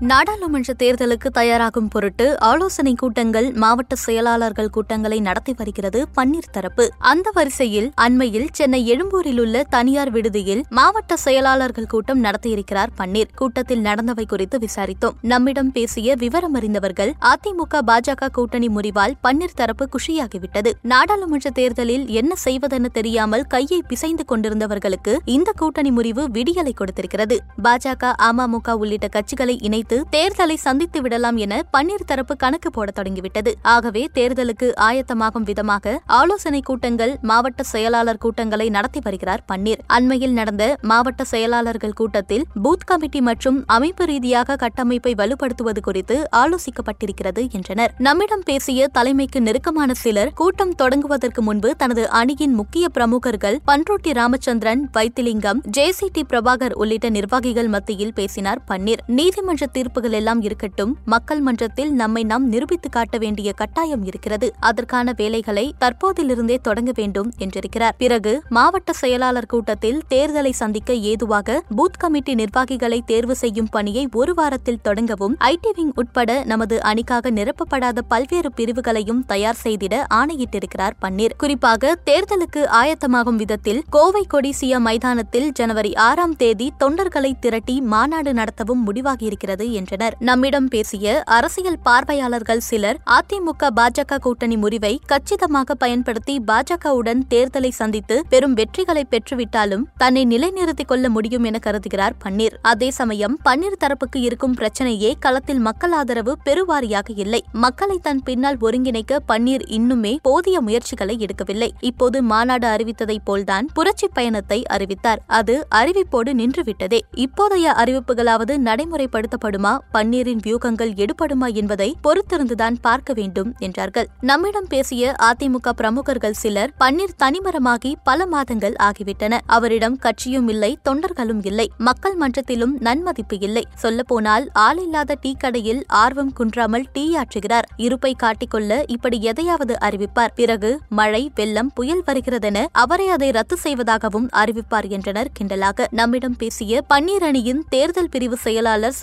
நாடாளுமன்ற தேர்தலுக்கு தயாராகும் பொருட்டு ஆலோசனை கூட்டங்கள் மாவட்ட செயலாளர்கள் கூட்டங்களை நடத்தி வருகிறது பன்னீர் தரப்பு. அந்த வரிசையில் அண்மையில் சென்னை எழும்பூரில் உள்ள தனியார் விடுதியில் மாவட்ட செயலாளர்கள் கூட்டம் நடத்தியிருக்கிறார் பன்னீர். கூட்டத்தில் நடந்தவை குறித்து விசாரித்தோம். நம்மிடம் பேசிய விவரம் அறிந்தவர்கள் அதிமுக பாஜக கூட்டணி முறிவால் பன்னீர் தரப்பு குஷியாகிவிட்டது. நாடாளுமன்ற தேர்தலில் என்ன செய்வதென தெரியாமல் கையை பிசைந்து கொண்டிருந்தவர்களுக்கு இந்த கூட்டணி முறிவு விடியலை கொடுத்திருக்கிறது. பாஜக அமமுக உள்ளிட்ட கட்சிகளை இணை இணைத்து தேர்தலை சந்தித்து விடலாம் என பன்னீர் தரப்பு கணக்கு போட தொடங்கிவிட்டது. ஆகவே தேர்தலுக்கு ஆயத்தமாகும் விதமாக ஆலோசனை கூட்டங்கள் மாவட்ட செயலாளர் கூட்டங்களை நடத்தி வருகிறார் பன்னீர். அண்மையில் நடந்த மாவட்ட செயலாளர்கள் கூட்டத்தில் பூத் கமிட்டி மற்றும் அமைப்பு ரீதியாக கட்டமைப்பை வலுப்படுத்துவது குறித்து ஆலோசிக்கப்பட்டிருக்கிறது என்றனர். நம்மிடம் பேசிய தலைமைக்கு நெருக்கமான சிலர் கூட்டம் தொடங்குவதற்கு முன்பு தனது அணியின் முக்கிய பிரமுகர்கள் பன்ருட்டி ராமச்சந்திரன் வைத்திலிங்கம் ஜேசிடி பிரபாகர் உள்ளிட்ட நிர்வாகிகள் மத்தியில் பேசினார் பன்னீர். நீதிமன்ற தீர்ப்புகள் எல்லாம் இருக்கட்டும் மக்கள் மன்றத்தில் நம்மை நாம் நிரூபித்து காட்ட வேண்டிய கட்டாயம் இருக்கிறது. அதற்கான வேலைகளை தற்போதிலிருந்தே தொடங்க வேண்டும் என்றிருக்கிறார். பிறகு மாவட்ட செயலாளர் கூட்டத்தில் தேர்தலை சந்திக்க ஏதுவாக பூத் கமிட்டி நிர்வாகிகளை தேர்வு செய்யும் பணியை ஒரு வாரத்தில் தொடங்கவும் ஐடி விங் உட்பட நமது அணிக்காக நிரப்பப்படாத பல்வேறு பிரிவுகளையும் தயார் செய்திட ஆணையிட்டிருக்கிறார் பன்னீர். குறிப்பாக தேர்தலுக்கு ஆயத்தமாகும் விதத்தில் கோவை கொடிசியா மைதானத்தில் ஜனவரி ஆறாம் தேதி தொண்டர்களை திரட்டி மாநாடு நடத்தவும் முடிவாகியிருக்கிறது. என்றனர். நம்மிடம் பேசிய அரசியல் பார்வையாளர்கள் சிலர் அதிமுக பாஜக கூட்டணி முறிவை கச்சிதமாக பயன்படுத்தி பாஜகவுடன் தேர்தலை சந்தித்து பெரும் வெற்றிகளை பெற்றுவிட்டாலும் தன்னை நிலைநிறுத்திக் கொள்ள முடியும் என கருதுகிறார் பன்னீர். அதே சமயம் பன்னீர் தரப்புக்கு இருக்கும் பிரச்சனையே களத்தில் மக்கள் ஆதரவு பெருவாரியாக இல்லை. மக்களை தன் பின்னால் ஒருங்கிணைக்க பன்னீர் இன்னுமே போதிய முயற்சிகளை எடுக்கவில்லை. இப்போது மாநாடு அறிவித்ததைப் போல்தான் புரட்சி பயணத்தை அறிவித்தார். அது அறிவிப்போடு நின்றுவிட்டதே. இப்போதைய அறிவிப்புகளாவது நடைமுறைப்படுத்தப்படும் பன்னீரின் வியூகங்கள் எடுபடுமா என்பதை பொறுத்திருந்துதான் பார்க்க வேண்டும் என்றார்கள். நம்மிடம் பேசிய அதிமுக பிரமுகர்கள் சிலர் பன்னீர் தனிமரமாகி பல மாதங்கள் ஆகிவிட்டன. அவரிடம் கட்சியும் இல்லை தொண்டர்களும் இல்லை. மக்கள் மன்றத்திலும் நன்மதிப்பு இல்லை. சொல்லப்போனால் ஆளில்லாத டீ கடையில் ஆர்வம் குன்றாமல் டீ ஆற்றுகிறார். இருப்பை காட்டிக்கொள்ள இப்படி எதையாவது அறிவிப்பார். பிறகு மழை வெள்ளம் புயல் வருகிறதென அவரை அதை ரத்து செய்வதாகவும் அறிவிப்பார் என்றனர் கிண்டலாக. நம்மிடம் பேசிய பன்னீர் அணியின் தேர்தல் பிரிவு செயலாளர்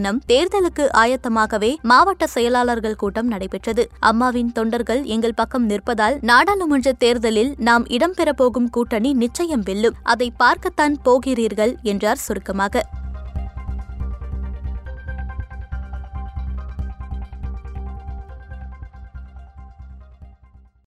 தினம் தேர்தலுக்கு ஆயத்தமாகவே மாவட்ட செயலாளர்கள் கூட்டம் நடைபெற்றது. அம்மாவின் தொண்டர்கள் எங்கள் பக்கம் நிற்பதால் நாடாளுமன்ற தேர்தலில் நாம் இடம்பெறப்போகும் கூட்டணி நிச்சயம் வெல்லும். அதை பார்க்கத்தான் போகிறீர்கள் என்றார் சுருக்கமாக.